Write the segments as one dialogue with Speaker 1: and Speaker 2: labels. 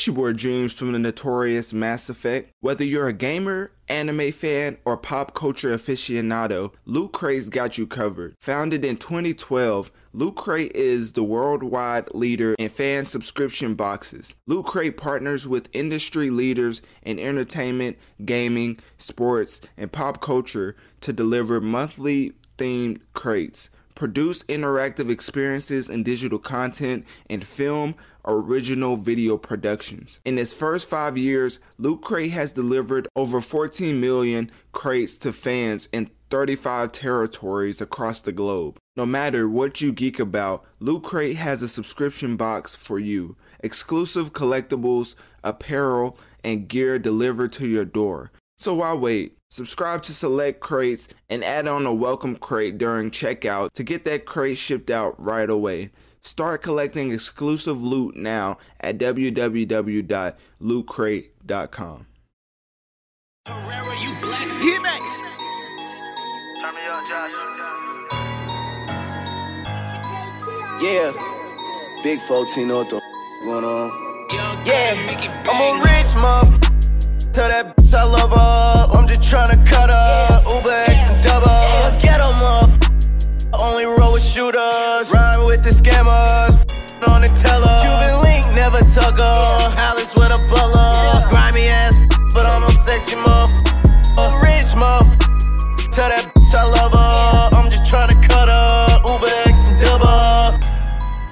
Speaker 1: It's your boy Dreams from the notorious Mass Effect. Whether you're a gamer, anime fan, or pop culture aficionado, Loot Crate's got you covered. Founded in 2012, Loot Crate is the worldwide leader in fan subscription boxes. Loot Crate partners with industry leaders in entertainment, gaming, sports, and pop culture to deliver monthly themed crates produce interactive experiences and digital content, and film original video productions. In its first five years, Loot Crate has delivered over 14 million crates to fans in 35 territories across the globe. No matter what you geek about, Loot Crate has a subscription box for you. Exclusive collectibles, apparel, and gear delivered to your door. So why wait? Subscribe to select crates and add on a welcome crate during checkout to get that crate shipped out right away. Start collecting exclusive loot now at www.lootcrate.com.
Speaker 2: Herrera, you blessed.
Speaker 3: Hit me.
Speaker 4: Turn me up, Josh.
Speaker 3: Yeah. Big 14, know what going on? Yeah.
Speaker 2: Craig, make it
Speaker 3: I'm a rich motherfucker. Tell that bitch I love her. I'm just tryna cut her. Uber X and double. Get 'em up. Only roll with shooters. Tuck. Alice with a butler. Grimy ass, but I'm a sexy motherfucker. A rich motherfucker. Tell that bitch I love her. I'm just tryna cut her. Uber X and double.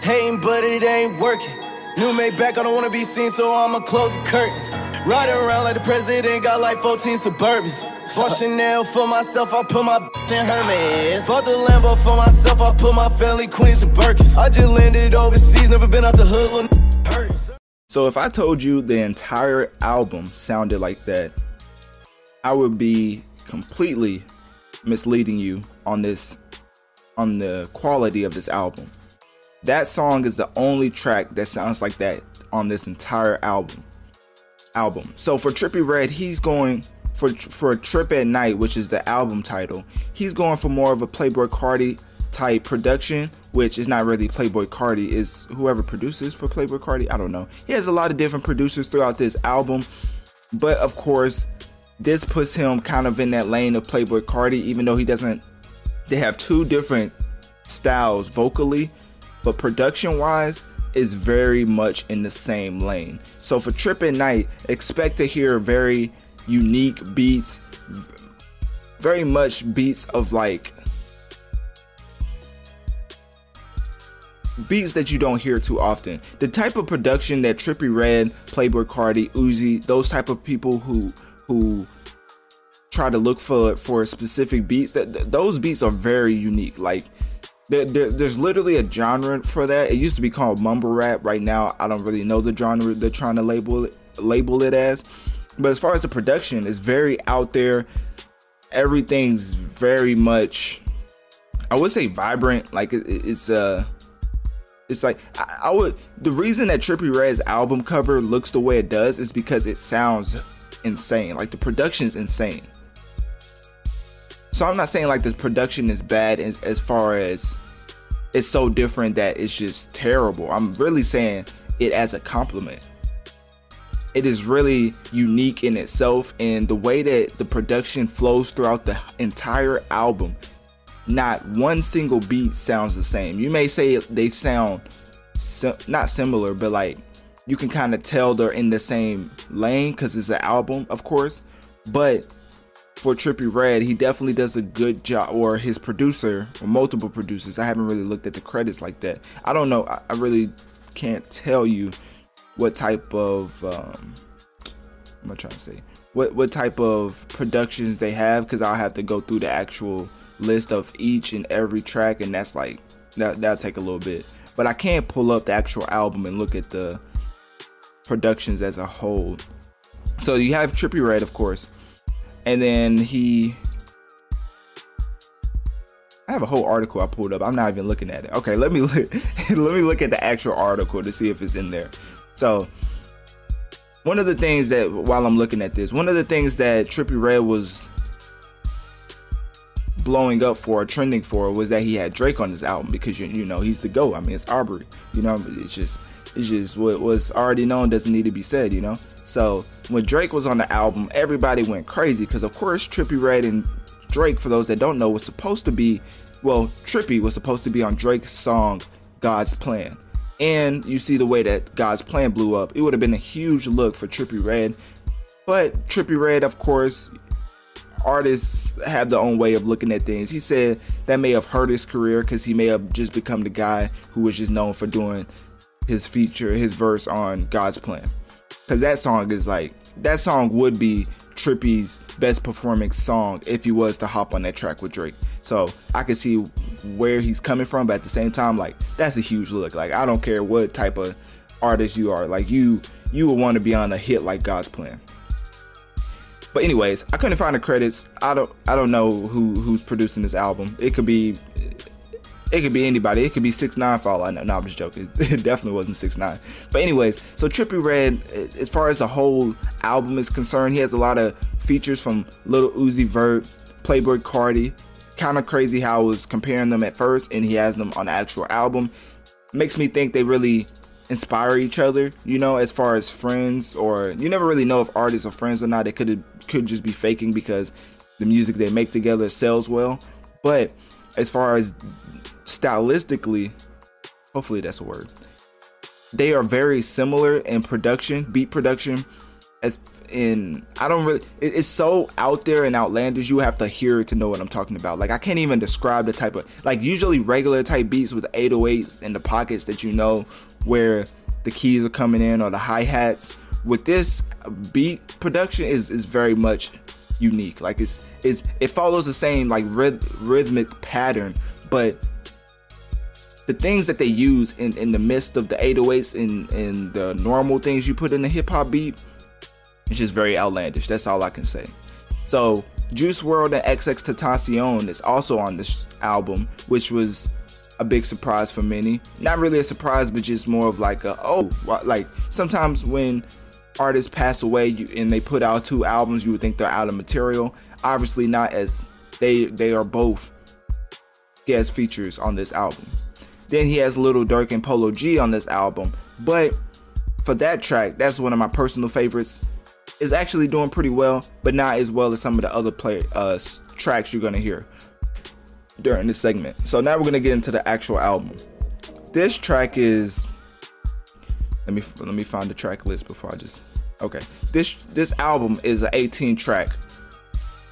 Speaker 3: Hating, but it ain't working. New made back, I don't wanna be seen, so I'ma close the curtains. Riding around like the president, got like 14 Suburbans. Bought Chanel for myself, I put my bitch in Hermes. Bought the Lambo for myself, I put my family Queens and Birkins. I just landed overseas, never been out the hood.
Speaker 1: So if I told you the entire album sounded like that, I would be completely misleading you on this on the quality of this album. That song is the only track that sounds like that on this entire album. Album. So for Trippie Redd, he's going for for a Trip at Knight, which is the album title. He's going for more of a Playboi Carti type production, which is not really Playboi Carti. Is whoever produces for Playboi Carti. I don't know. He has a lot of different producers throughout this album, but of course, this puts him kind of in that lane of Playboi Carti, even though he doesn't. They have two different styles vocally, but production wise is very much in the same lane. So for Trip at Knight, expect to hear very unique beats, very much beats of like beats that you don't hear too often. The type of production that Trippie Redd, Playboi Carti, Uzi, those type of people who who try to look for for specific beats that th- those beats are very unique. Like there, there, there's literally a genre for that. It used to be called mumble rap. Right now i don't really know the genre they're trying to label it label it as. But as far as the production it's very out there. Everything's very much i would say vibrant. Like it, it's uh it's like I, I would the reason that Trippie Redd's album cover looks the way it does is because it sounds insane. Like the production's insane. So I'm not saying like the production is bad as, as far as it's so different that it's just terrible. I'm really saying it as a compliment. It is really unique in itself and the way that the production flows throughout the entire album not one single beat sounds the same. You may say they sound not similar, but like you can kind of tell they're in the same lane because it's an album, of course. But for Trippie Redd, he definitely does a good job, or his producer, or multiple producers. I haven't really looked at the credits like that. I don't know. I, I really can't tell you what type of um, I'm trying to say what what type of productions they have because I'll have to go through the actual list of each and every track, and that's like that that'll take a little bit. But I can't pull up the actual album and look at the productions as a whole. So you have Trippie Redd, of course, and then he. I have a whole article I pulled up. I'm not even looking at it. Okay, let me look, let me look at the actual article to see if it's in there. So one of the things that while I'm looking at this, one of the things that Trippie Redd was blowing up for, or trending for, was that he had Drake on his album because you you know he's the go. I mean, it's Aubrey. You know, it's just It's just what was already known doesn't need to be said, you know. So when Drake was on the album, everybody went crazy because of course Trippie Redd and Drake, for those that don't know, was supposed to be, well, Trippie was supposed to be on Drake's song God's Plan. And you see the way that God's Plan blew up. It would have been a huge look for Trippie Redd, But Trippie Redd, of course, artists have their own way of looking at things. He said that may have hurt his career because he may have just become the guy who was just known for doing his feature, his verse on God's Plan. Because that song is like, that song would be Trippie's best performing song if he was to hop on that track with Drake. So I can see where he's coming from, but at the same time, like, that's a huge look. Like, I don't care what type of artist you are. Like, you, you would want to be on a hit like God's Plan. But anyways, I couldn't find the credits. I don't I don't know who who's producing this album. It could be it could be anybody. It could be six nine for all I know. No, I'm just joking. It definitely wasn't six nine. But anyways, so Trippie Redd, as far as the whole album is concerned, he has a lot of features from Little Uzi Vert, Playboi Carti. Kind of crazy how I was comparing them at first, and he has them on the actual album. Makes me think they really inspire each other, you know, as far as friends or you never really know if artists are friends or not. They could could just be faking because the music they make together sells well. But as far as stylistically, hopefully that's a word. They are very similar in production, beat production, as in I don't really it, it's so out there and outlandish you have to hear it to know what I'm talking about. Like I can't even describe the type of like usually regular type beats with 808s in the pockets that you know where the keys are coming in or the hi-hats. With this beat production is is very much unique. Like it's is it follows the same like ryth- rhythmic pattern, but the things that they use in, in the midst of the 808s and, and the normal things you put in a hip hop beat, it's just very outlandish. That's all I can say. So Juice WRLD and XXXTentacion is also on this album, which was a big surprise for many. Not really a surprise, but just more of like a oh, like sometimes when artists pass away and they put out two albums, you would think they're out of material. Obviously, not as they they are both guest features on this album. Then he has Little Durk and Polo G on this album, but for that track, that's one of my personal favorites. Is actually doing pretty well, but not as well as some of the other play uh, tracks you're gonna hear during this segment. So now we're gonna get into the actual album. This track is let me let me find the track list before I just okay. This this album is an 18 track.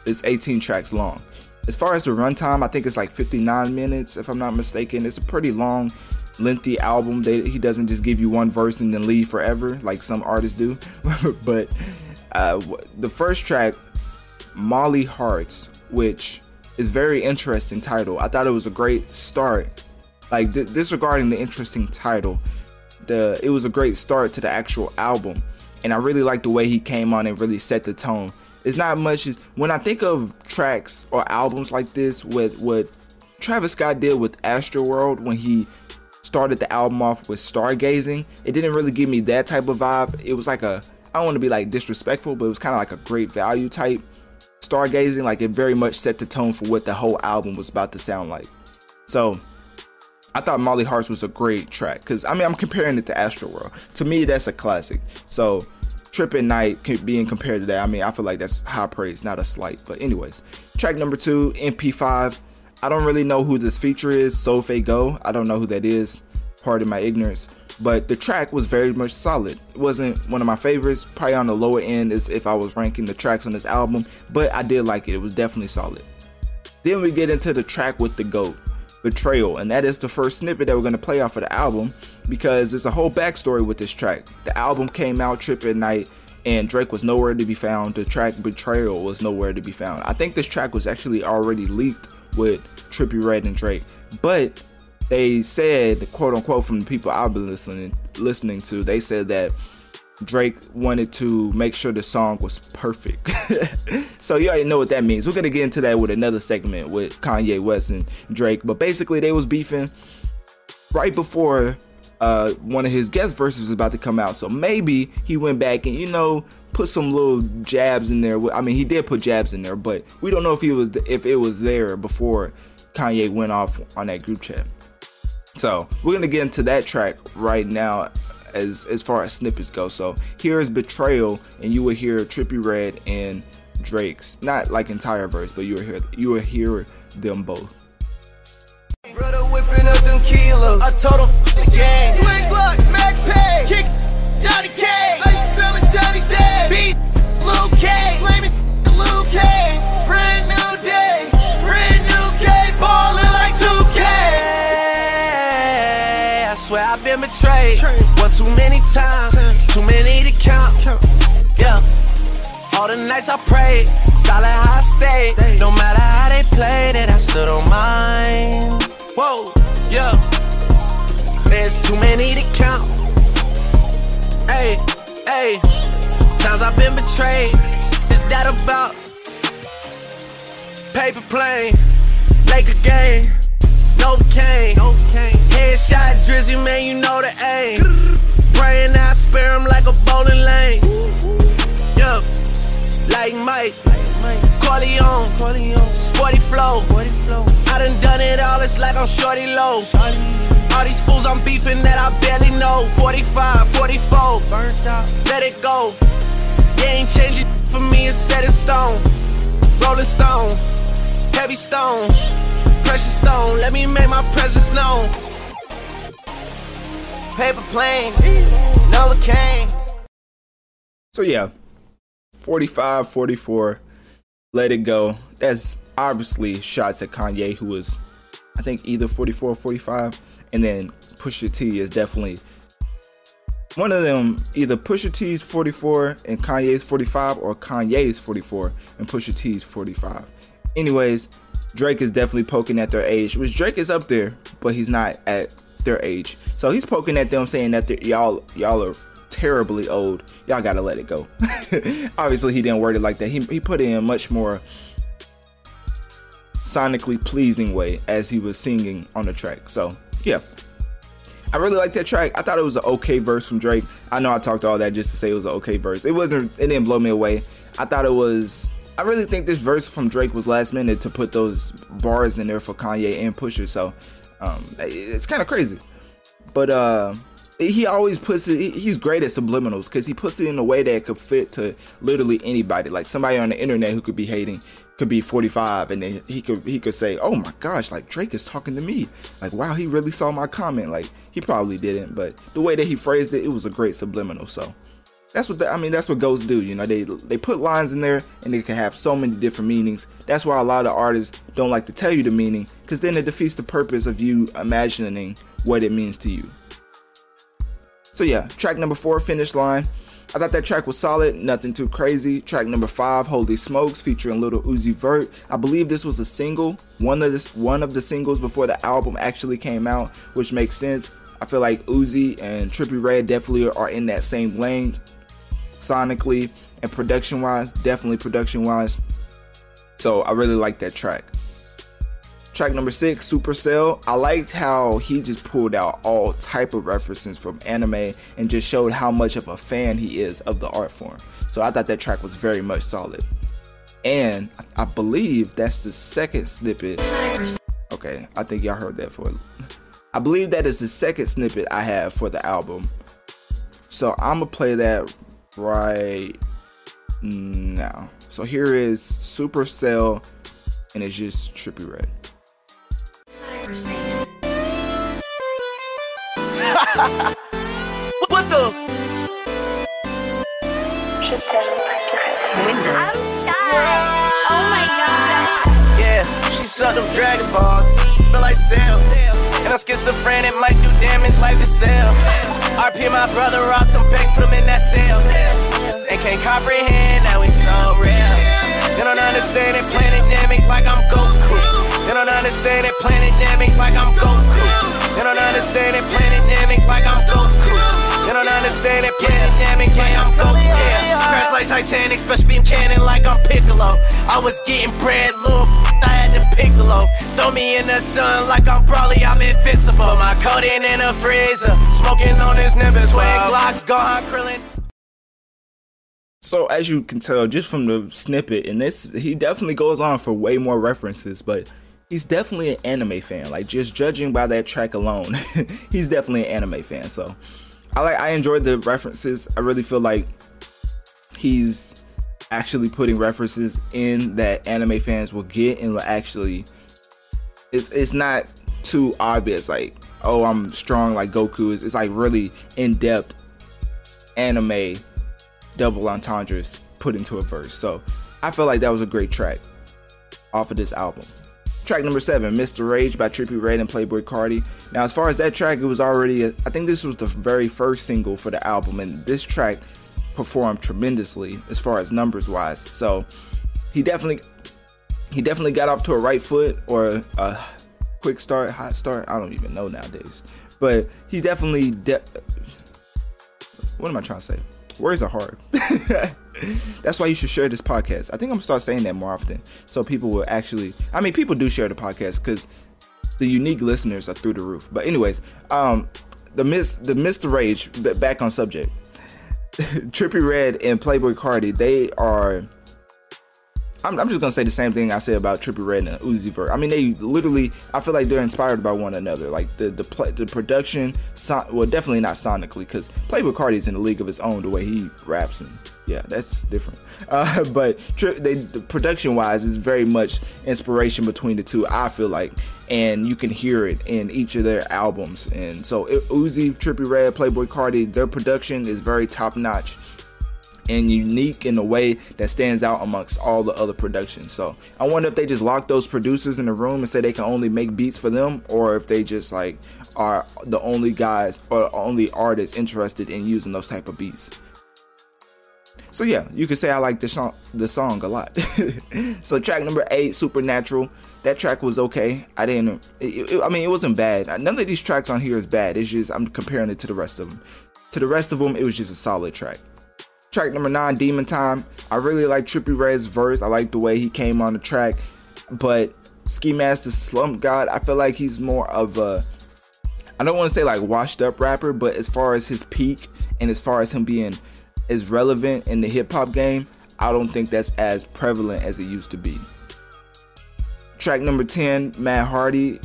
Speaker 1: It's 18 tracks long. As far as the runtime, I think it's like 59 minutes, if I'm not mistaken. It's a pretty long, lengthy album. They, he doesn't just give you one verse and then leave forever like some artists do. but uh, the first track, Molly Hearts, which is very interesting title. I thought it was a great start. Like d- disregarding the interesting title, the it was a great start to the actual album, and I really like the way he came on and really set the tone it's not much as when I think of tracks or albums like this, with what Travis Scott did with Astroworld when he started the album off with Stargazing, it didn't really give me that type of vibe. It was like a I don't want to be like disrespectful, but it was kind of like a great value type Stargazing. Like it very much set the tone for what the whole album was about to sound like. So I thought Molly Hearts was a great track because I mean I'm comparing it to Astroworld. To me, that's a classic. So Trip at Knight being compared to that, I mean, I feel like that's high praise, not a slight. But anyways, track number two, MP5. I don't really know who this feature is, SoFaygo. I don't know who that is. Pardon my ignorance. But the track was very much solid. It wasn't one of my favorites, probably on the lower end as if I was ranking the tracks on this album, but I did like it. It was definitely solid. Then we get into the track with the GOAT, Betrayal, and that is the first snippet that we're to play off of the album because there's a whole backstory with this track. The album came out Trip at Knight and Drake was nowhere to be found. The track Betrayal was nowhere to be found. I think this track was actually already leaked with Trippie Redd and Drake, but they said, quote unquote, from the people I've been listening listening to, they said that Drake wanted to make sure the song was perfect. so you already know what that means. We're gonna get into that with another segment with Kanye West and Drake. But basically, they was beefing right before uh, one of his guest verses was about to come out. So maybe he went back and you know put some little jabs in there. I mean, he did put jabs in there, but we don't know if he was if it was there before Kanye went off on that group chat. So we're gonna get into that track right now as as far as snippets go. So here is Betrayal, and you will hear Trippie Redd and Drake's not like entire verse, but you will hear you will hear them both.
Speaker 3: Brother whipping up them kilos. I told him the game. Twin Glock, Max Pay. Kick Johnny K. Like seven Johnny Day. Beat Lil K. Blame it Lil K. swear I've been betrayed. One too many times. Too many to count. Yeah. All the nights I prayed, solid how I stayed. No matter how they played it, I still don't mind. Whoa, yeah. There's too many to count. Hey, hey. Times I've been betrayed. Is that about paper plane? Laker game. No cane. No cane. Headshot drizzy, man, you know the aim. Praying I spare him like a bowling lane. Yeah like Mike. Corleone, sporty flow. I done done it all, it's like I'm shorty low. All these fools I'm beefing that I barely know. 45, 44, let it go. You ain't changing for me, it's set in stone. Rolling stones, heavy stones, precious stone. Let me make my presence known. Paper plane, Novocaine.
Speaker 1: So yeah, 45, 44, let it go. That's obviously shots at Kanye, who was, I think, either 44 or 45. And then Pusha T is definitely one of them. Either Pusha T's 44 and Kanye's 45, or Kanye's 44 and Pusha T's 45. Anyways, Drake is definitely poking at their age, which Drake is up there, but he's not at their age. So he's poking at them, saying that y'all y'all are terribly old. Y'all gotta let it go. Obviously, he didn't word it like that. He, he put it in a much more sonically pleasing way as he was singing on the track. So, yeah. I really like that track. I thought it was an okay verse from Drake. I know I talked all that just to say it was an okay verse. It wasn't, it didn't blow me away. I thought it was, I really think this verse from Drake was last minute to put those bars in there for Kanye and Pusha. So, um, it's kind of crazy. But, uh, he always puts it he's great at subliminals because he puts it in a way that could fit to literally anybody like somebody on the internet who could be hating could be 45 and then he could he could say oh my gosh like drake is talking to me like wow he really saw my comment like he probably didn't but the way that he phrased it it was a great subliminal so that's what the, I mean. That's what ghosts do. You know, they they put lines in there and they can have so many different meanings. That's why a lot of artists don't like to tell you the meaning because then it defeats the purpose of you imagining what it means to you. So yeah, track number four, Finish Line. I thought that track was solid, nothing too crazy. Track number five, Holy Smokes, featuring Little Uzi Vert. I believe this was a single, one of this one of the singles before the album actually came out, which makes sense. I feel like Uzi and Trippie Redd definitely are in that same lane, sonically and production wise, definitely production wise. So I really like that track. Track number six, Supercell. I liked how he just pulled out all type of references from anime and just showed how much of a fan he is of the art form. So I thought that track was very much solid. And I believe that's the second snippet. Okay, I think y'all heard that for. I believe that is the second snippet I have for the album. So I'm gonna play that right now. So here is Supercell, and it's just Trippie Redd.
Speaker 3: what the?
Speaker 5: I'm shy. Oh my god.
Speaker 3: Yeah, she sucked them Dragon Balls. Feel like Cell. And I'm schizophrenic, might do damage like the cell. RP my brother, rock some packs, put him in that cell. They can't comprehend that we so real. They don't understand it, planet like I'm Goku. They don't understand it, planet like I'm Goku. They don't understand it, planet like I'm Goku. They don't understand it, planet like I'm Goku. Crash like Titanic, special beam cannon like I'm Piccolo. I was getting bread, little Piccolo. Throw me in the sun like I'm Broly, I'm invincible. My codeine in a freezer, smoking on this Nimbus. Twig Glocks, Gohan Krillin.
Speaker 1: So as you can tell just from the snippet, and this he definitely goes on for way more references, but he's definitely an anime fan. Like just judging by that track alone, he's definitely an anime fan. So I like I enjoyed the references. I really feel like he's actually putting references in that anime fans will get and will actually it's it's not too obvious like oh I'm strong like Goku. It's, it's like really in depth anime double entendres put into a verse. So I feel like that was a great track off of this album. Track number seven Mr. Rage by Trippie Redd and Playboi Carti now as far as that track it was already a, I think this was the very first single for the album and this track performed tremendously as far as numbers wise. So he definitely he definitely got off to a right foot or a quick start, hot start. I don't even know nowadays, but he definitely. De- what am I trying to say? Words are hard. That's why you should share this podcast. I think I'm gonna start saying that more often, so people will actually. I mean, people do share the podcast because the unique listeners are through the roof. But anyways, um, the miss the Mr. Rage. Back on subject. Trippie Redd and Playboi Carti, they are. I'm, I'm, just gonna say the same thing I said about Trippie Redd and Uzi Vert. I mean, they literally. I feel like they're inspired by one another. Like the the play, the production, son, well, definitely not sonically, because Playboi Carti is in a league of his own. The way he raps and yeah, that's different. Uh, but they, the production wise is very much inspiration between the two. I feel like, and you can hear it in each of their albums. And so it, Uzi, Trippie Redd, Playboi Carti, their production is very top notch and unique in a way that stands out amongst all the other productions. So I wonder if they just lock those producers in the room and say they can only make beats for them, or if they just like are the only guys or only artists interested in using those type of beats. So yeah, you could say I like the song, the song a lot. so track number eight, Supernatural. That track was okay. I didn't. It, it, I mean, it wasn't bad. None of these tracks on here is bad. It's just I'm comparing it to the rest of them. To the rest of them, it was just a solid track. Track number nine, Demon Time. I really like Trippie Redd's verse. I like the way he came on the track, but Ski Mask Slump God. I feel like he's more of a. I don't want to say like washed up rapper, but as far as his peak and as far as him being is relevant in the hip hop game, I don't think that's as prevalent as it used to be. Track number 10, Matt Hardy,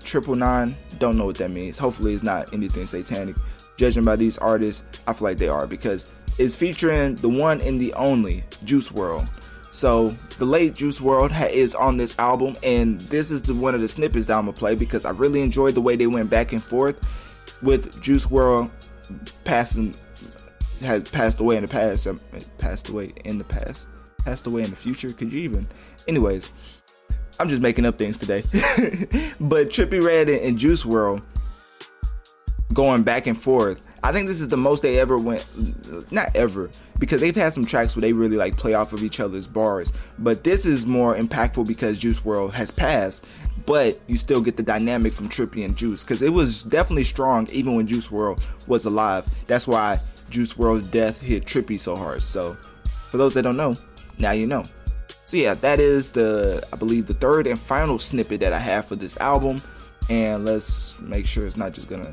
Speaker 1: Triple Nine. Don't know what that means. Hopefully, it's not anything satanic. Judging by these artists, I feel like they are because it's featuring the one and the only Juice WRLD. So the late Juice WRLD ha- is on this album, and this is the one of the snippets that I'm gonna play because I really enjoyed the way they went back and forth with Juice WRLD passing has passed away in the past, um, passed away in the past, passed away in the future. Could you even? Anyways, I'm just making up things today. but Trippie Redd and, and Juice WRLD going back and forth. I think this is the most they ever went, not ever, because they've had some tracks where they really like play off of each other's bars. But this is more impactful because Juice WRLD has passed, but you still get the dynamic from Trippie and Juice because it was definitely strong even when Juice WRLD was alive. That's why Juice WRLD's death hit Trippie so hard. So, for those that don't know, now you know. So yeah, that is the I believe the third and final snippet that I have for this album. And let's make sure it's not just gonna.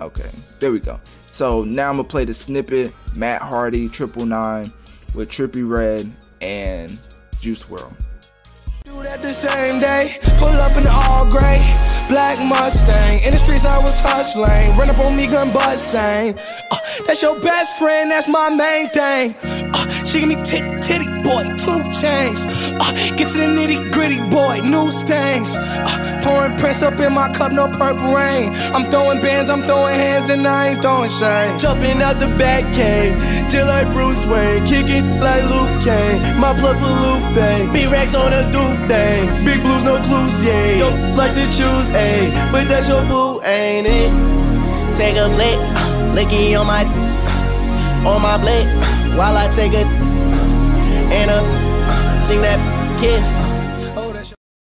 Speaker 1: Okay, there we go. So now I'm gonna play the snippet. Matt Hardy, Triple Nine, with Trippie Redd and Juice WRLD.
Speaker 3: Do that the same day. Pull up in all gray. Black Mustang. In the streets, I was hustling. Run up on me, gun busting. Uh, that's your best friend, that's my main thing. Uh, she give me titty, titty, boy, two chains. Uh, get to the nitty gritty, boy, new stains. Uh, pouring Prince up in my cup, no purple rain. I'm throwing bands, I'm throwing hands, and I ain't throwing shade. Jumping out the back cave, just like Bruce Wayne. Kick it like Luke Kane. My blood for Lupe. Racks on us, do things. Big blues, no clues, yeah. Yo, like to choose, ayy. But that's your boo, ain't it? Take a lick, uh, licky on my, uh, on my blade, while I take a, and a, sing that kiss. Oh,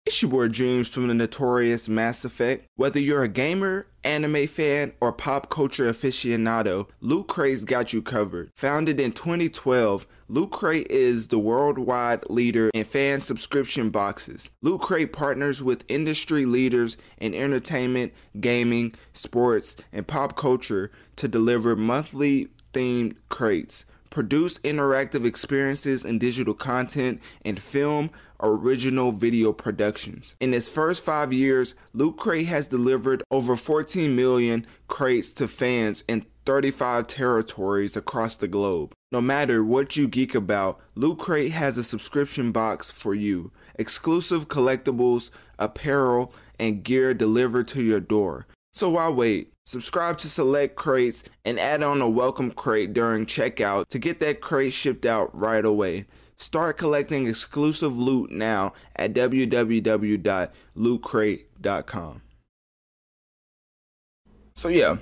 Speaker 1: It's your Dreams from the notorious Mass Effect. Whether you're a gamer, anime fan, or pop culture aficionado, Loot Crate's got you covered. Founded in 2012, Loot Crate is the worldwide leader in fan subscription boxes. Loot Crate partners with industry leaders in entertainment, gaming, sports, and pop culture to deliver monthly themed crates produce interactive experiences and digital content, and film original video productions. In its first five years, Loot Crate has delivered over 14 million crates to fans in 35 territories across the globe. No matter what you geek about, Loot Crate has a subscription box for you. Exclusive collectibles, apparel, and gear delivered to your door. So why wait? Subscribe to select crates and add on a welcome crate during checkout to get that crate shipped out right away. Start collecting exclusive loot now at www.lootcrate.com. So yeah,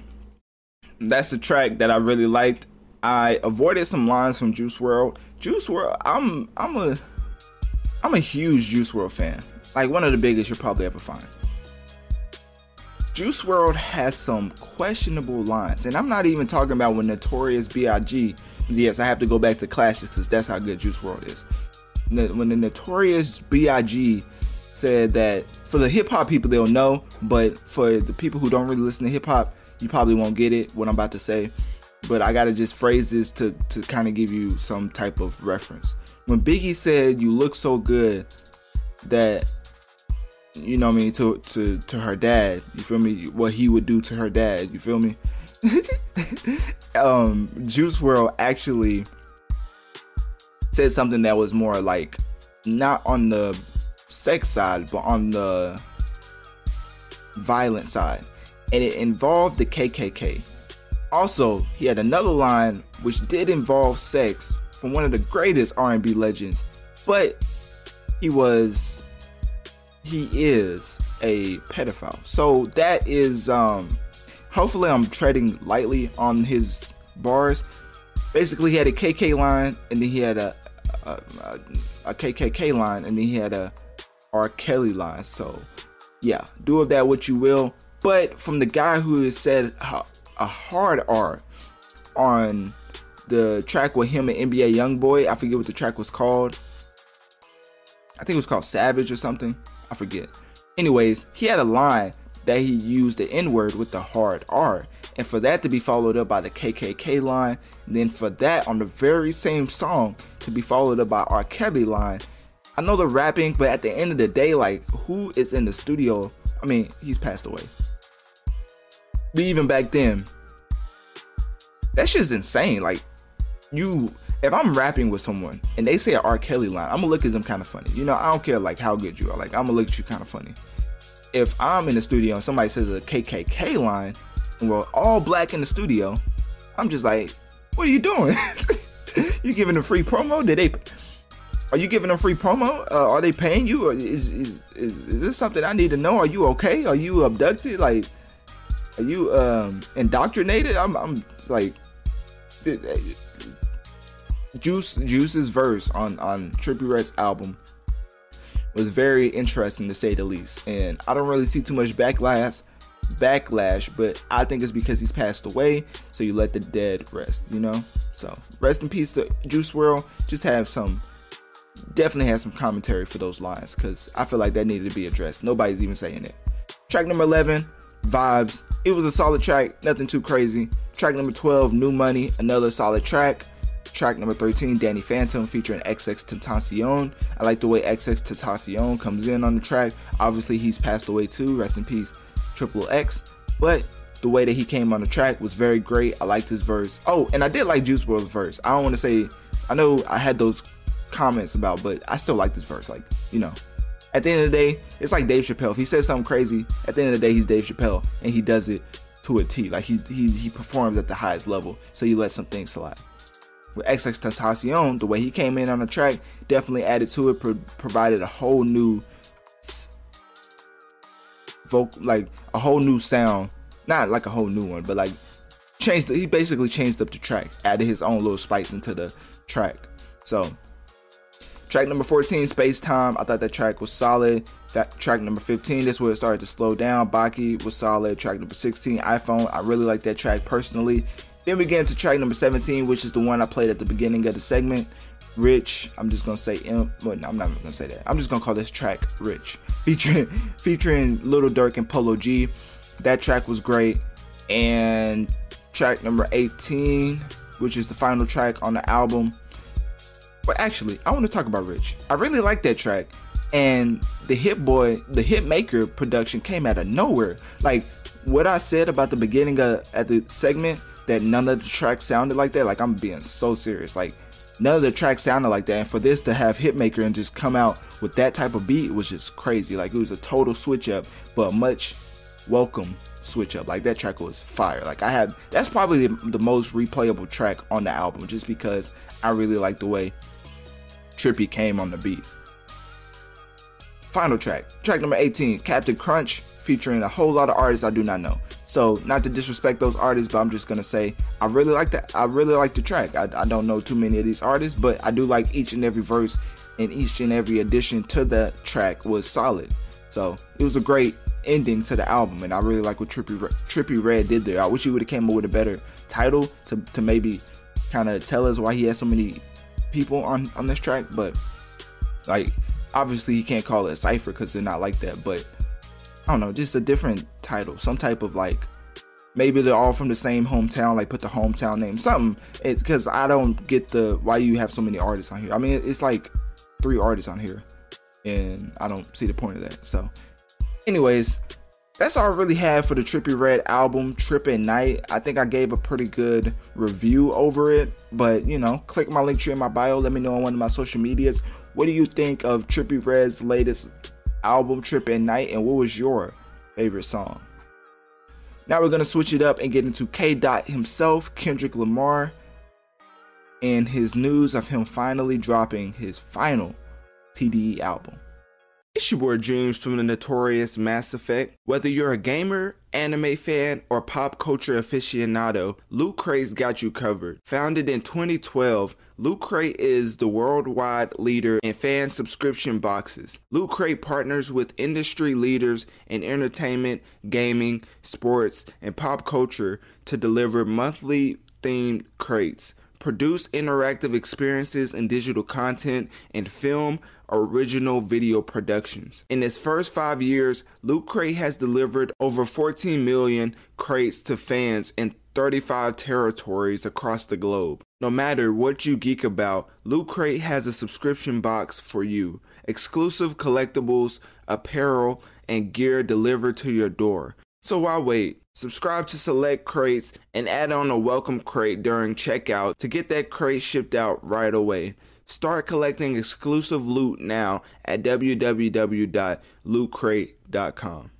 Speaker 1: that's the track that I really liked. I avoided some lines from Juice WRLD. Juice WRLD, I'm I'm a I'm a huge Juice WRLD fan. Like one of the biggest you'll probably ever find. Juice WRLD has some questionable lines, and I'm not even talking about when Notorious B.I.G. Yes, I have to go back to classics because that's how good Juice WRLD is. When the Notorious B.I.G. said that for the hip hop people they'll know, but for the people who don't really listen to hip hop, you probably won't get it. What I'm about to say, but I gotta just phrase this to to kind of give you some type of reference. When Biggie said, "You look so good," that you know I mean, to to to her dad. You feel me? What he would do to her dad. You feel me? um, Juice WRLD actually said something that was more like not on the sex side, but on the violent side, and it involved the KKK. Also, he had another line which did involve sex from one of the greatest R&B legends, but he was he is a pedophile. So that is um hopefully I'm treading lightly on his bars. Basically, he had a KK line, and then he had a a, a, a KKK line, and then he had a R. Kelly line. So, yeah, do of that what you will. But from the guy who has said a hard R on the track with him and NBA YoungBoy, I forget what the track was called. I think it was called Savage or something. I forget. Anyways, he had a line that he used the N word with the hard R. And for that to be followed up by the KKK line, then for that on the very same song to be followed up by R. Kelly line, I know the rapping, but at the end of the day, like who is in the studio? I mean, he's passed away. But even back then, that shit's insane. Like you if I'm rapping with someone and they say an R. Kelly line, I'm gonna look at them kind of funny. You know, I don't care like how good you are. Like I'm gonna look at you kind of funny. If I'm in the studio and somebody says a KKK line and we're all black in the studio, I'm just like, what are you doing? you giving them free promo? Did they? Are you giving them free promo? Uh, are they paying you? Or is, is is is this something I need to know? Are you okay? Are you abducted? Like, are you um indoctrinated? I'm I'm like Juice Juice's verse on on Trippie Redd's album was very interesting to say the least, and I don't really see too much backlash backlash, but I think it's because he's passed away, so you let the dead rest, you know. So rest in peace to Juice WRLD. Just have some, definitely have some commentary for those lines, because I feel like that needed to be addressed. Nobody's even saying it. Track number eleven, vibes. It was a solid track, nothing too crazy. Track number twelve, New Money, another solid track. Track number 13, Danny Phantom featuring XXXTentacion. I like the way XXXTentacion comes in on the track. Obviously, he's passed away too. Rest in peace, Triple X. But the way that he came on the track was very great. I liked his verse. Oh, and I did like Juice WRLD's verse. I don't want to say, I know I had those comments about, but I still like this verse. Like, you know, at the end of the day, it's like Dave Chappelle. If he says something crazy, at the end of the day, he's Dave Chappelle, and he does it to a T. Like he he he performs at the highest level, so you let some things slide with XXXTentacion, the way he came in on the track definitely added to it, pro- provided a whole new vocal, like a whole new sound. Not like a whole new one, but like changed. He basically changed up the track, added his own little spice into the track. So, track number 14, Space Time. I thought that track was solid. That track number 15, this where it started to slow down. Baki was solid. Track number 16, iPhone. I really like that track personally. Then we get into track number 17, which is the one I played at the beginning of the segment. Rich, I'm just gonna say imp. Well, no, I'm not gonna say that. I'm just gonna call this track Rich, featuring featuring Little Durk and Polo G. That track was great. And track number 18, which is the final track on the album. But actually, I want to talk about Rich. I really like that track. And the Hit Boy, the Hit Maker production came out of nowhere. Like what I said about the beginning of at the segment that none of the tracks sounded like that. Like I'm being so serious. Like none of the tracks sounded like that. And for this to have Hitmaker and just come out with that type of beat was just crazy. Like it was a total switch up, but much welcome switch up. Like that track was fire. Like I had that's probably the, the most replayable track on the album just because I really like the way Trippie came on the beat. Final track, track number 18, Captain Crunch, featuring a whole lot of artists I do not know. So not to disrespect those artists, but I'm just gonna say I really like that. I really like the track. I, I don't know too many of these artists, but I do like each and every verse and each and every addition to the track was solid. So it was a great ending to the album, and I really like what Trippy Trippie Redd did there. I wish he would have came up with a better title to to maybe kind of tell us why he has so many people on on this track, but like obviously he can't call it a cipher because they're not like that, but I don't know, just a different title, some type of like maybe they're all from the same hometown, like put the hometown name, something. It's because I don't get the why you have so many artists on here. I mean, it's like three artists on here, and I don't see the point of that. So, anyways, that's all I really have for the Trippie Redd album, Trip at Knight. I think I gave a pretty good review over it, but you know, click my link tree in my bio. Let me know on one of my social medias. What do you think of Trippie Redd's latest album Trip at Knight, and what was your favorite song? Now we're gonna switch it up and get into K. Dot himself, Kendrick Lamar, and his news of him finally dropping his final TDE album. It's your boy Dreams from the notorious Mass Effect. Whether you're a gamer, anime fan, or pop culture aficionado, Loot Crate's got you covered. Founded in 2012, Loot Crate is the worldwide leader in fan subscription boxes. Loot Crate partners with industry leaders in entertainment, gaming, sports, and pop culture to deliver monthly themed crates produce interactive experiences and digital content, and film original video productions. In its first five years, Loot Crate has delivered over 14 million crates to fans in 35 territories across the globe. No matter what you geek about, Loot Crate has a subscription box for you. Exclusive collectibles, apparel, and gear delivered to your door. So why wait? Subscribe to select crates and add on a welcome crate during checkout to get that crate shipped out right away. Start collecting exclusive loot now at www.lootcrate.com.